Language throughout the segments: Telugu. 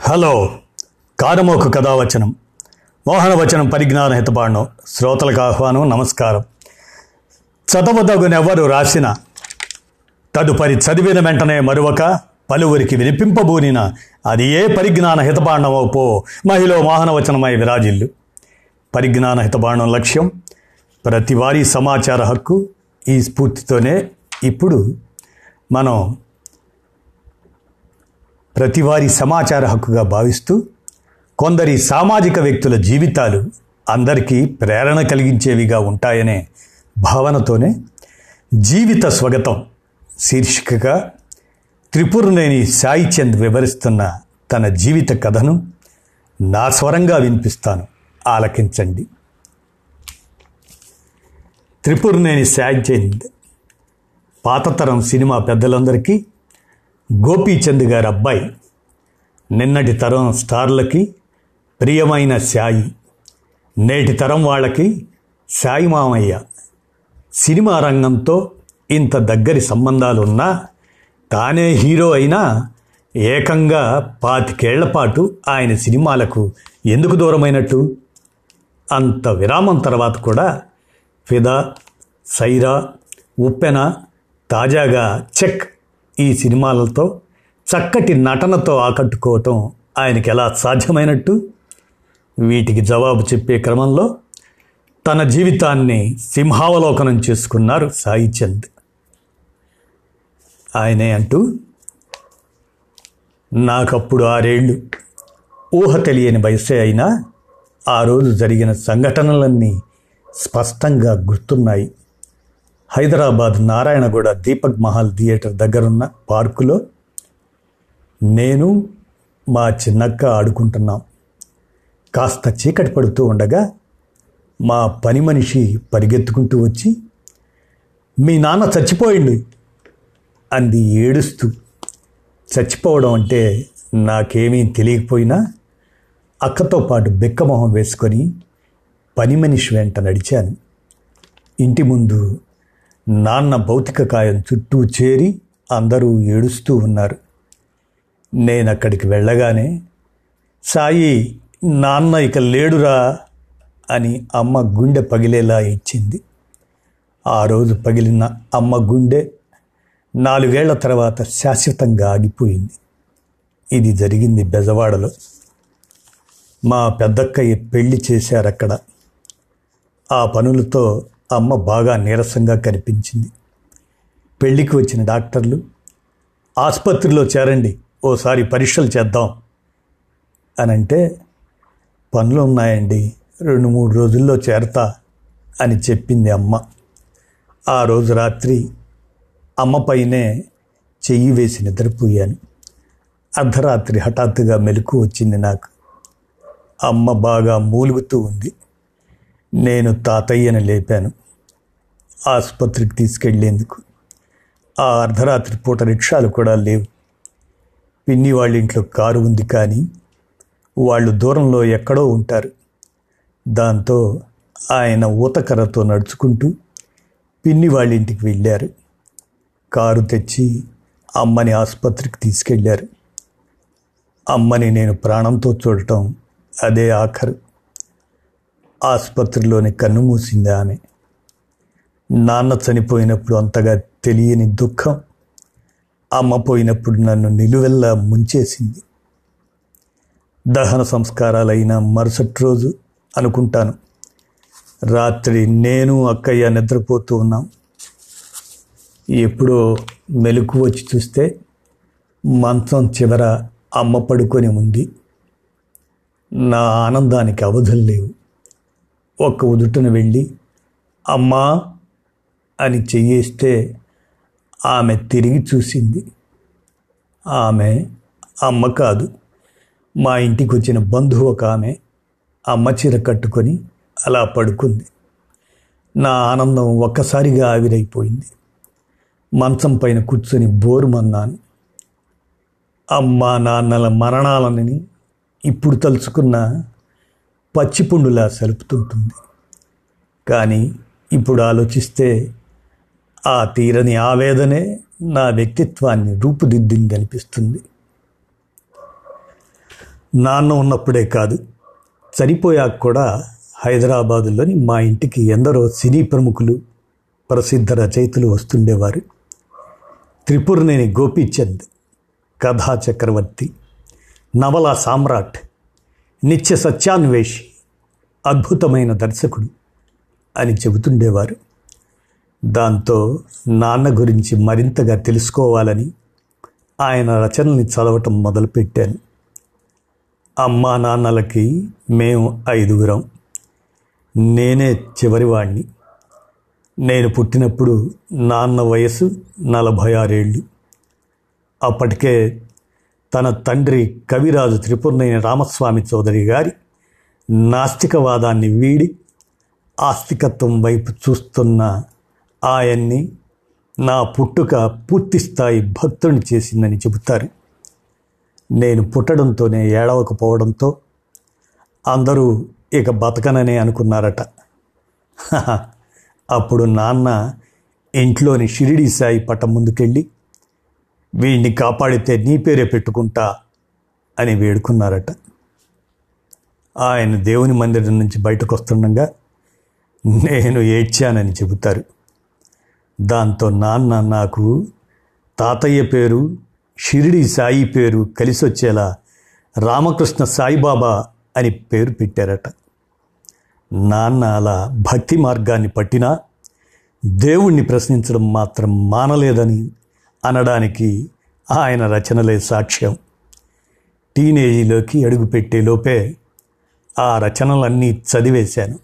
హలో కారమోకు కథావచనం. మోహనవచనం పరిజ్ఞాన హితబాండం శ్రోతలకు ఆహ్వానం నమస్కారం. చదవదగునెవ్వరు రాసిన తదుపరి చదివిన వెంటనే మరొక పలువురికి వినిపింపబూనిన అది ఏ పరిజ్ఞాన హితబాండమో పో మహిళ మోహనవచనమై విరాజిల్లు. పరిజ్ఞాన హితబాండం లక్ష్యం ప్రతి వారి సమాచార హక్కు ఈ స్ఫూర్తితోనే ఇప్పుడు మనం ప్రతివారి సమాచార హక్కుగా భావిస్తూ కొందరి సామాజిక వ్యక్తుల జీవితాలు అందరికీ ప్రేరణ కలిగించేవిగా ఉంటాయనే భావనతోనే జీవిత స్వగతం శీర్షికగా త్రిపురనేని సాయి చంద్ వివరిస్తున్న తన జీవిత కథను నా స్వరంగా వినిపిస్తాను. ఆలకించండి. త్రిపురనేని సాయి చంద్ పాతతరం సినిమా పెద్దలందరికీ గోపీచంద్ గారి అబ్బాయి నిన్నటి తరం స్టార్లకి ప్రియమైన సాయి నేటి తరం వాళ్ళకి సాయి మామయ్య. సినిమా రంగంతో ఇంత దగ్గరి సంబంధాలున్నా తానే హీరో అయినా ఏకంగా పాతికేళ్ళ పాటు ఆయన సినిమాలకు ఎందుకు దూరమైనట్టు? అంత విరామం తర్వాత కూడా ఫిదా సైరా ఉప్పెన తాజాగా చెక్ ఈ సినిమాలతో చక్కటి నటనతో ఆకట్టుకోవటం ఆయనకి ఎలా సాధ్యమైనట్టు? వీటికి జవాబు చెప్పే క్రమంలో తన జీవితాన్ని సింహావలోకనం చేసుకున్నారు సాయి చంద్. ఆయనే అంటూ నాకప్పుడు ఆరేళ్ళు. ఊహ తెలియని వయసే అయినా ఆ రోజు జరిగిన సంఘటనలన్నీ స్పష్టంగా గుర్తున్నాయి. హైదరాబాద్ నారాయణగూడ దీపక్ మహల్ థియేటర్ దగ్గరున్న పార్కులో నేను మా చిన్నక్క ఆడుకుంటున్నాం. కాస్త చీకటి పడుతూ ఉండగా మా పని మనిషి పరిగెత్తుకుంటూ వచ్చి మీ నాన్న చచ్చిపోయింది అంది ఏడుస్తూ. చచ్చిపోవడం అంటే నాకేమీ తెలియకపోయినా అక్కతో పాటు బెక్కమొహం వేసుకొని పని మనిషి వెంట నడిచాను. ఇంటి ముందు నాన్న భౌతిక కాయం చుట్టూ చేరి అందరూ ఏడుస్తూ ఉన్నారు. నేను అక్కడికి వెళ్ళగానే సాయి నాన్న ఇక లేడురా అని అమ్మ గుండె పగిలేలా ఇచ్చింది. ఆ రోజు పగిలిన అమ్మ గుండె నాలుగేళ్ళ తర్వాత శాశ్వతంగా ఆగిపోయింది. ఇది జరిగింది బెజవాడలో. మా పెద్దక్కయ్య పెళ్ళి చేశారక్కడ. ఆ పనులతో అమ్మ బాగా నీరసంగా కనిపించింది. పెళ్ళికి వచ్చిన డాక్టర్లు ఆసుపత్రిలో చేరండి ఓసారి పరీక్షలు చేద్దాం అని అంటే పనులు ఉన్నాయండి రెండు మూడు రోజుల్లో చేరతా అని చెప్పింది అమ్మ. ఆ రోజు రాత్రి అమ్మ పైనే చెయ్యి వేసి నిద్రపోయాను. అర్ధరాత్రి హఠాత్తుగా మెలకు వచ్చింది నాకు. అమ్మ బాగా మూలుగుతూ ఉంది. నేను తాతయ్యని లేపాను. ఆసుపత్రికి తీసుకెళ్ళేందుకు. ఆ అర్ధరాత్రి పూట రిక్షాలు కూడా లేవు. పిన్ని వాళ్ళ ఇంట్లో కారు ఉంది కానీ వాళ్ళు దూరంలో ఎక్కడో ఉంటారు. దాంతో ఆయన ఊతకర్రతో నడుచుకుంటూ పిన్ని వాళ్ళ ఇంటికి వెళ్ళారు. కారు తెచ్చి అమ్మని ఆసుపత్రికి తీసుకెళ్ళారు. అమ్మని నేను ప్రాణంతో చూడటం అదే ఆఖరు. ఆసుపత్రిలోని కన్ను మూసింది ఆమె నాన్న చనిపోయినప్పుడు అంతగా తెలియని దుఃఖం అమ్మ పోయినప్పుడు నన్ను నిలువెల్లా ముంచేసింది. దహన సంస్కారాలైన మరుసటి రోజు అనుకుంటాను. రాత్రి నేను అక్కయ్య నిద్రపోతూ ఉన్నాం. ఎప్పుడో మెలకు వచ్చి చూస్తే మంచం చివర అమ్మ పడుకొని ఉంది. నా ఆనందానికి అవధులు లేవు. ఒక్క ఉదుటను వెళ్ళి అమ్మా అని చెయ్యేస్తే ఆమె తిరిగి చూసింది. ఆమె అమ్మ కాదు. మా ఇంటికి వచ్చిన బంధువు ఒక ఆమె అమ్మ చీర కట్టుకొని అలా పడుకుంది. నా ఆనందం ఒక్కసారిగా ఆవిరైపోయింది. మంచం పైన కూర్చొని బోరుమన్నాను అమ్మ నాన్నల మరణాలని ఇప్పుడు తలుచుకున్న పచ్చిపుండులా సలుపుతుంటుంది. కానీ ఇప్పుడు ఆలోచిస్తే ఆ తీరని ఆవేదనే నా వ్యక్తిత్వాన్ని రూపుదిద్దిందనిపిస్తుంది నాన్న ఉన్నప్పుడే కాదు చనిపోయాక కూడా హైదరాబాదులోని మా ఇంటికి ఎందరో సినీ ప్రముఖులు ప్రసిద్ధ రచయితలు వస్తుండేవారు. త్రిపురనేని గోపీచంద్ కథా చక్రవర్తి నవల సామ్రాట్ నిత్య సత్యాన్వేషి అద్భుతమైన దర్శకుడు అని చెబుతుండేవారు. దాంతో నాన్న గురించి మరింతగా తెలుసుకోవాలని ఆయన రచనల్ని చదవటం మొదలుపెట్టాను. అమ్మా నాన్నలకి మేము ఐదుగురం. నేనే చివరివాణ్ణి. నేను పుట్టినప్పుడు నాన్న వయసు నలభై ఆరేళ్ళు. అప్పటికే తన తండ్రి కవిరాజు త్రిపురనేని రామస్వామి చౌదరి గారి నాస్తికవాదాన్ని వీడి ఆస్తికత్వం వైపు చూస్తున్న ఆయన్ని నా పుట్టుక పూర్తిస్థాయి భక్తుని చేసిందని చెబుతారు. నేను పుట్టడంతోనే ఏడవకపోవడంతో అందరూ ఇక బతకననే అనుకున్నారట. అప్పుడు నాన్న ఇంట్లోని షిరిడి సాయి పట్టం ముందుకెళ్ళి వీడిని కాపాడితే నీ పేరే పెట్టుకుంటా అని వేడుకున్నారట. ఆయన దేవుని మందిరం నుంచి బయటకు వస్తుండగా నేను ఏడ్చానని చెబుతారు. దాంతో నాన్న నాకు తాతయ్య పేరు షిరిడి సాయి పేరు కలిసి వచ్చేలా రామకృష్ణ సాయిబాబా అని పేరు పెట్టారట. నాన్న అలా భక్తి మార్గాన్ని పట్టినా దేవుణ్ణి ప్రశ్నించడం మాత్రం మానలేదని అనడానికి ఆయన రచనలే సాక్ష్యం. టీనేజీలోకి అడుగుపెట్టే లోపే ఆ రచనలన్నీ చదివేశాను.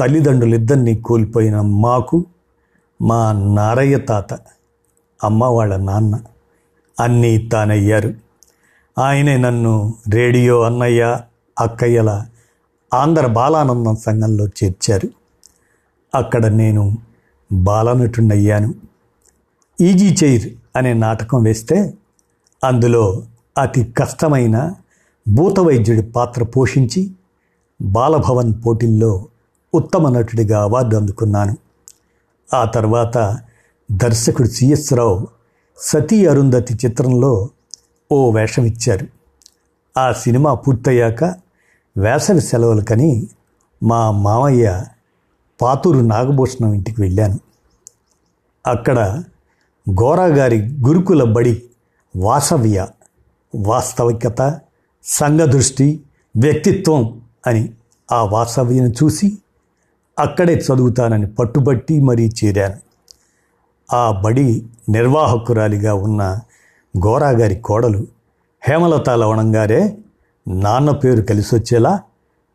తల్లిదండ్రులిద్దరినీ కోల్పోయిన మాకు మా నారయ్య తాత అమ్మ వాళ్ళ నాన్న అన్నీ తానయ్యారు. ఆయనే నన్ను రేడియో అన్నయ్య అక్కయ్యల ఆంధ్ర బాలానందం సంఘంలో చేర్చారు. అక్కడ నేను బాలనటుడయ్యాను ఈజీ చైర్ అనే నాటకం వేస్తే అందులో అతి కష్టమైన భూత వైద్యుడి పాత్ర పోషించి బాలభవన్ పోటీల్లో ఉత్తమ నటుడిగా అవార్డు అందుకున్నాను. ఆ తర్వాత దర్శకుడు సిఎస్ రావు సతీ అరుంధతి చిత్రంలో ఓ వేషం ఇచ్చారు ఆ సినిమా పూర్తయ్యాక వేసవి సెలవులకని మా మామయ్య పాతూరు నాగభూషణం ఇంటికి వెళ్ళాను. అక్కడ గోరాగారి గురుకుల బడి వాసవ్య వాస్తవికత సంఘదృష్టి వ్యక్తిత్వం అని ఆ వాసవ్యను చూసి అక్కడే చదువుతానని పట్టుబట్టి మరీ చేరాను. ఆ బడి నిర్వాహకురాలిగా ఉన్న గోరాగారి కోడలు హేమలత లవణం గారే నాన్న పేరు కలిసి వచ్చేలా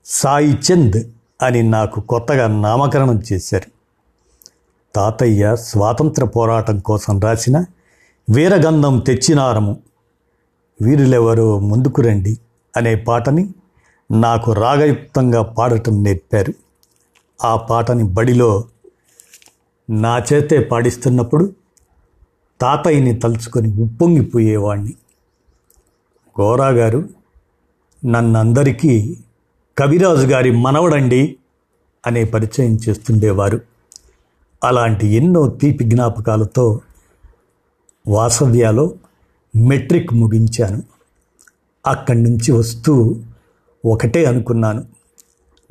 సాయి చంద్ అని నాకు కొత్తగా నామకరణం చేశారు. తాతయ్య స్వాతంత్ర పోరాటం కోసం రాసిన వీరగంధం తెచ్చినారము. వీరులెవరో ముందుకు రండి అనే పాటని నాకు రాగయుక్తంగా పాడటం నేర్పారు. ఆ పాటని బడిలో నా చేతే పాడిస్తున్నప్పుడు తాతయ్యని తలుచుకొని ఉప్పొంగిపోయేవాణ్ణి. గోరా గారు నన్నందరికీ కవిరాజు గారి మనవడండి అనే పరిచయం చేస్తుండేవారు. అలాంటి ఎన్నో తీపి జ్ఞాపకాలతో వాసవ్యాలో మెట్రిక్ ముగించాను. అక్కడి నుంచి వస్తూ ఒకటే అనుకున్నాను.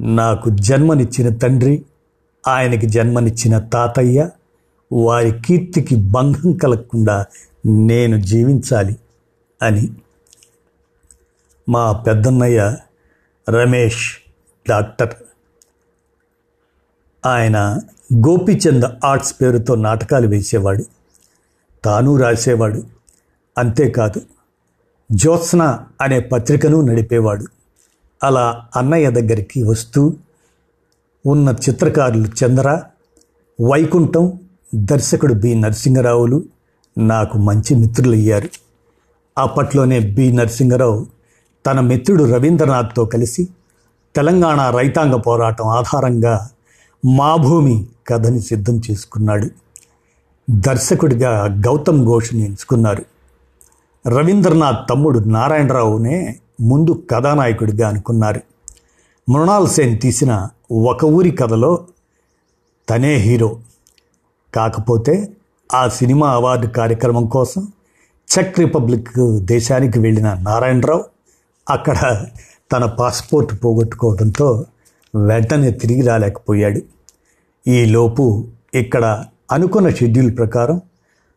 నాకు జన్మనిచ్చిన తండ్రి ఆయనకి జన్మనిచ్చిన తాతయ్య వారి కీర్తికి భంగం కలగకుండా నేను జీవించాలి అని. మా పెద్దన్నయ్య రమేష్ డాక్టర్. ఆయన గోపీచంద్ ఆర్ట్స్ పేరుతో నాటకాలు వేసేవాడు. తాను రాసేవాడు. అంతేకాదు జ్యోత్స్న అనే పత్రికను నడిపేవాడు. అలా అన్నయ్య దగ్గరికి వస్తూ ఉన్న చిత్రకారులు చంద్ర వైకుంఠం దర్శకుడు బి. నరసింహరావులు నాకు మంచి మిత్రులయ్యారు. అప్పట్లోనే బి. నరసింహరావు తన మిత్రుడు రవీంద్రనాథ్తో కలిసి తెలంగాణ రైతాంగ పోరాటం ఆధారంగా మా భూమి కథని సిద్ధం చేసుకున్నాడు. దర్శకుడిగా గౌతమ్ ఘోష్ని ఎంచుకున్నారు. రవీంద్రనాథ్ తమ్ముడు నారాయణరావునే ముందు కథానాయకుడిగా అనుకున్నారు. మృణాల్ సేన్ తీసిన ఒక ఊరి కథలో తనే హీరో. కాకపోతే ఆ సినిమా అవార్డు కార్యక్రమం కోసం చెక్ రిపబ్లిక్ దేశానికి వెళ్ళిన నారాయణరావు అక్కడ తన పాస్పోర్ట్ పోగొట్టుకోవడంతో వెంటనే తిరిగి రాలేకపోయాడు. ఈలోపు ఇక్కడ అనుకున్న షెడ్యూల్ ప్రకారం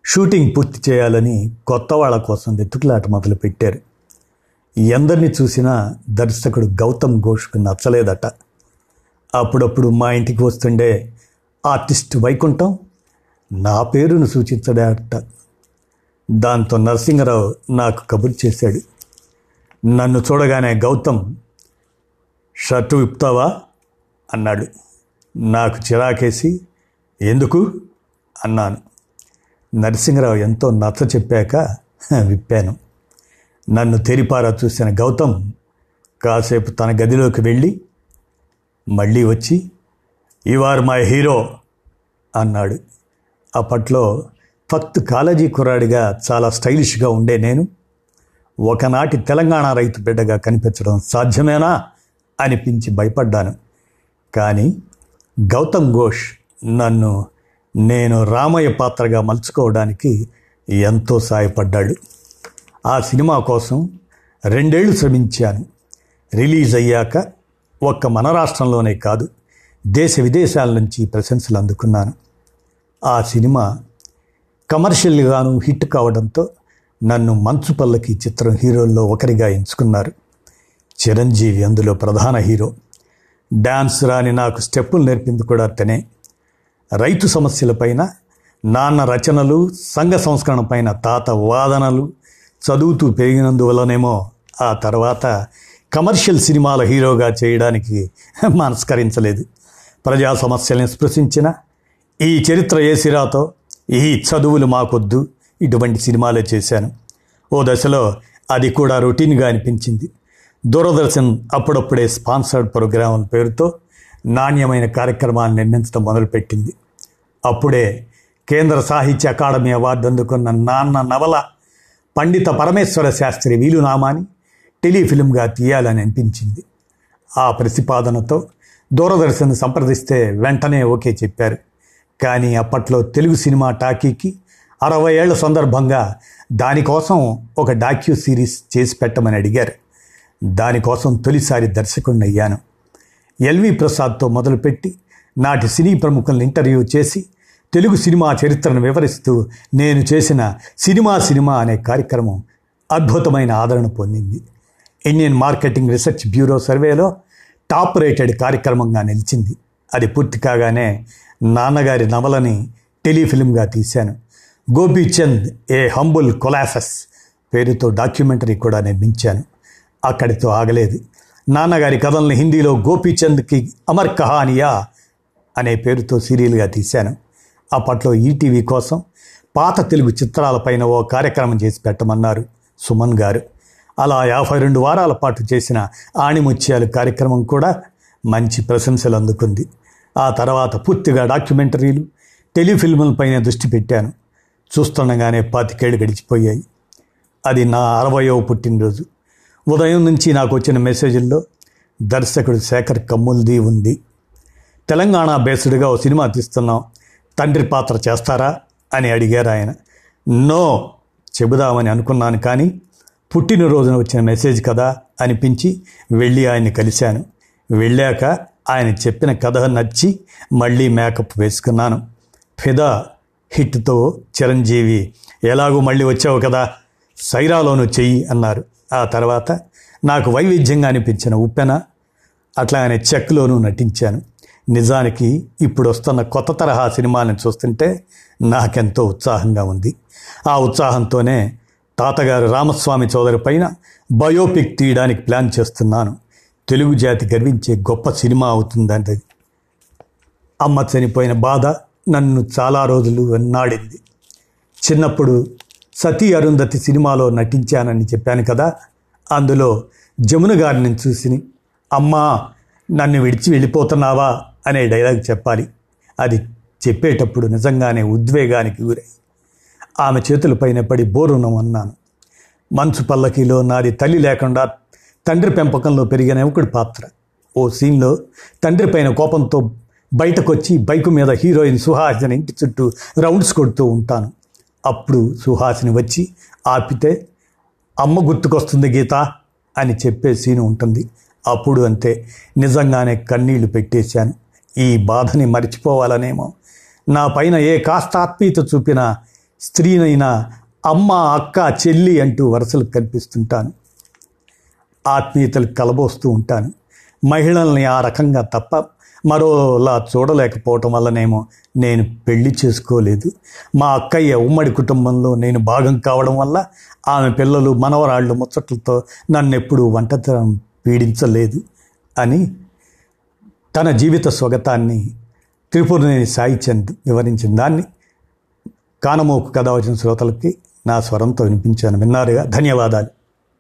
షూటింగ్ పూర్తి చేయాలని కొత్త వాళ్ళ కోసం వెతుకులాట మొదలుపెట్టారు. ఎందరిని చూసినా దర్శకుడు గౌతమ్ ఘోష్కు నచ్చలేదట. అప్పుడప్పుడు మా ఇంటికి వస్తుండే ఆర్టిస్ట్ వైకుంఠం నా పేరును సూచించడాట. దాంతో నరసింహరావు నాకు కబురు చేశాడు. నన్ను చూడగానే గౌతమ్ షర్టు విప్తావా అన్నాడు. నాకు చిరాకేసి ఎందుకు? అన్నాను. నరసింహరావు ఎంతో నచ్చ చెప్పాక విప్పాను. నన్ను తెరిపారా చూసిన గౌతమ్ కాసేపు తన గదిలోకి వెళ్ళి మళ్ళీ వచ్చి ఆర్ మై హీరో అన్నాడు. అప్పట్లో ఫక్త్ కాలేజీ కుర్రాడిగా చాలా స్టైలిష్గా ఉండే నేను ఒకనాటి తెలంగాణ రైతు బిడ్డగా కనిపించడం సాధ్యమేనా? అనిపించి భయపడ్డాను. కానీ గౌతమ్ ఘోష్ నన్ను నేను రామయ్య పాత్రగా మలుచుకోవడానికి ఎంతో సాయపడ్డాడు. ఆ సినిమా కోసం రెండేళ్ళు శ్రమించాను. రిలీజ్ అయ్యాక ఒక్క మన రాష్ట్రంలోనే కాదు దేశ విదేశాల నుంచి ప్రశంసలు అందుకున్నాను. ఆ సినిమా కమర్షియల్గాను హిట్ కావడంతో నన్ను మంచు పల్లకి చిత్రం హీరోల్లో ఒకరిగా ఎంచుకున్నారు. చిరంజీవి అందులో ప్రధాన హీరో. డ్యాన్స్ రాని నాకు స్టెప్పులు నేర్పింది కూడా అతనే రైతు సమస్యలపైన నాన్న రచనలు సంఘ సంస్కరణ పైన తాత వాదనలు చదువుతూ పెరిగినందువల్లనేమో ఆ తర్వాత కమర్షియల్ సినిమాల హీరోగా చేయడానికి మనస్కరించలేదు. ప్రజా సమస్యల్ని స్పృశించిన ఈ చరిత్ర ఏ సిరాతో ఈ చదువులు మాకొద్దు ఇటువంటి సినిమాలే చేశాను. ఓ దశలో అది కూడా రొటీన్గా అనిపించింది. దూరదర్శన్ అప్పుడప్పుడే స్పాన్సర్డ్ ప్రోగ్రామ్ పేరుతో నాణ్యమైన కార్యక్రమాన్ని నిర్మించడం మొదలుపెట్టింది. అప్పుడే కేంద్ర సాహిత్య అకాడమీ అవార్డు అందుకున్న నాన్న నవల పండిత పరమేశ్వర శాస్త్రి వీలునామాని టెలిఫిల్మ్గా తీయాలని అనిపించింది. ఆ ప్రతిపాదనతో దూరదర్శన్ సంప్రదిస్తే వెంటనే ఓకే చెప్పారు. కానీ అప్పట్లో తెలుగు సినిమా టాకీకి అరవై ఏళ్ళ సందర్భంగా దానికోసం ఒక డాక్యూ సిరీస్ చేసి పెట్టమని అడిగారు. దానికోసం తొలిసారి దర్శకుడిని అయ్యాను ఎల్వి ప్రసాద్తో మొదలుపెట్టి నాటి సినీ ప్రముఖులను ఇంటర్వ్యూ చేసి తెలుగు సినిమా చరిత్రను వివరిస్తూ నేను చేసిన సినిమా సినిమా అనే కార్యక్రమం అద్భుతమైన ఆదరణ పొందింది. ఇండియన్ మార్కెటింగ్ రీసెర్చ్ బ్యూరో సర్వేలో టాప్ రేటెడ్ కార్యక్రమంగా నిలిచింది. అది పూర్తి కాగానే నాన్నగారి నవలని టెలిఫిల్మ్గా తీశాను. గోపీచంద్ ఏ హంబుల్ కొలాసస్ పేరుతో డాక్యుమెంటరీ కూడా నిర్మించాను. అక్కడితో ఆగలేదు. నాన్నగారి కథల్ని హిందీలో గోపీచంద్కి అమర్ కహానియా అనే పేరుతో సీరియల్గా తీశాను. అప్పట్లో ఈటీవీ కోసం పాత తెలుగు చిత్రాలపైన ఓ కార్యక్రమం చేసి పెట్టమన్నారు సుమన్ గారు. అలా యాభై రెండు వారాల పాటు చేసిన ఆణిముత్యాలు కార్యక్రమం కూడా మంచి ప్రశంసలు అందుకుంది. ఆ తర్వాత పూర్తిగా డాక్యుమెంటరీలు టెలిఫిల్ములపైన దృష్టి పెట్టాను. చూస్తుండగానే పాతికేళ్ళు గడిచిపోయాయి. అది నా అరవయో పుట్టినరోజు. ఉదయం నుంచి నాకు వచ్చిన మెసేజ్ల్లో దర్శకుడు శేఖర్ కమ్ముల్ది ఉంది. తెలంగాణ బేస్డ్గా ఓ సినిమా తీస్తున్నాం. తండ్రి పాత్ర చేస్తారా? అని అడిగారు ఆయన. నో చెబుదామని అనుకున్నాను కానీ పుట్టినరోజున వచ్చిన మెసేజ్ కదా అనిపించి వెళ్ళి ఆయన్ని కలిశాను. వెళ్ళాక ఆయన చెప్పిన కథ నచ్చి మళ్ళీ మేకప్ వేసుకున్నాను. ఫిదా హిట్తో చిరంజీవి ఎలాగూ మళ్ళీ వచ్చావు కదా సైరాలోను చెయ్యి అన్నారు. ఆ తర్వాత నాకు వైవిధ్యంగా అనిపించిన ఉప్పెన అట్లానే చెక్లోనూ నటించాను. నిజానికి ఇప్పుడు వస్తున్న కొత్త తరహా సినిమాలను చూస్తుంటే నాకెంతో ఉత్సాహంగా ఉంది. ఆ ఉత్సాహంతోనే తాతగారు రామస్వామి చౌదరి పైన బయోపిక్ తీయడానికి ప్లాన్ చేస్తున్నాను. తెలుగు జాతి గర్వించే గొప్ప సినిమా అవుతుందంటే అమ్మ చనిపోయిన బాధ నన్ను చాలా రోజులు వెన్నాడింది చిన్నప్పుడు సతీ అరుంధతి సినిమాలో నటించానని చెప్పాను కదా అందులో జమున గారిని చూసి అమ్మా నన్ను విడిచి వెళ్ళిపోతున్నావా? అనే డైలాగ్ చెప్పాలి. అది చెప్పేటప్పుడు నిజంగానే ఉద్వేగానికి గురై ఆమె చేతులపైన పడి బోరునమన్నాను మంచు పల్లకీలో నాది తల్లి లేకుండా తండ్రి పెంపకంలో పెరిగిన ఒకటి పాత్ర? ఓ సీన్లో తండ్రి పైన కోపంతో బయటకొచ్చి బైకు మీద హీరోయిన్ సుహాసిని ఇంటి చుట్టూ రౌండ్స్ కొడుతూ ఉంటాను. అప్పుడు సుహాసిని వచ్చి ఆపితే అమ్మ గుర్తుకొస్తుంది గీత అని చెప్పే సీను ఉంటుంది. అప్పుడు అంతే. నిజంగానే కన్నీళ్ళు పెట్టేశాను. ఈ బాధని మర్చిపోవాలనేమో. నా పైన ఏ కాస్త ఆత్మీయత చూపిన స్త్రీనైనా అమ్మ అక్క చెల్లి అంటూ వరుసలు కనిపిస్తుంటాను. ఆత్మీయతలు కలబోస్తూ ఉంటాను. మహిళల్ని ఆ రకంగా తప్ప మరోలా చూడలేకపోవటం వల్లనేమో నేను పెళ్ళి చేసుకోలేదు. మా అక్కయ్య ఉమ్మడి కుటుంబంలో నేను భాగం కావడం వల్ల ఆమె పిల్లలు మనవరాళ్ళు ముచ్చట్లతో నన్నెప్పుడు వంటతనం పీడించలేదు అని తన జీవిత స్వగతాన్ని త్రిపురనేని సాయి చంద్ వివరించిన దాన్ని కానమోకు కథ వచ్చిన శ్రోతలకి నా స్వరంతో వినిపించాను. విన్నారుగా? ధన్యవాదాలు.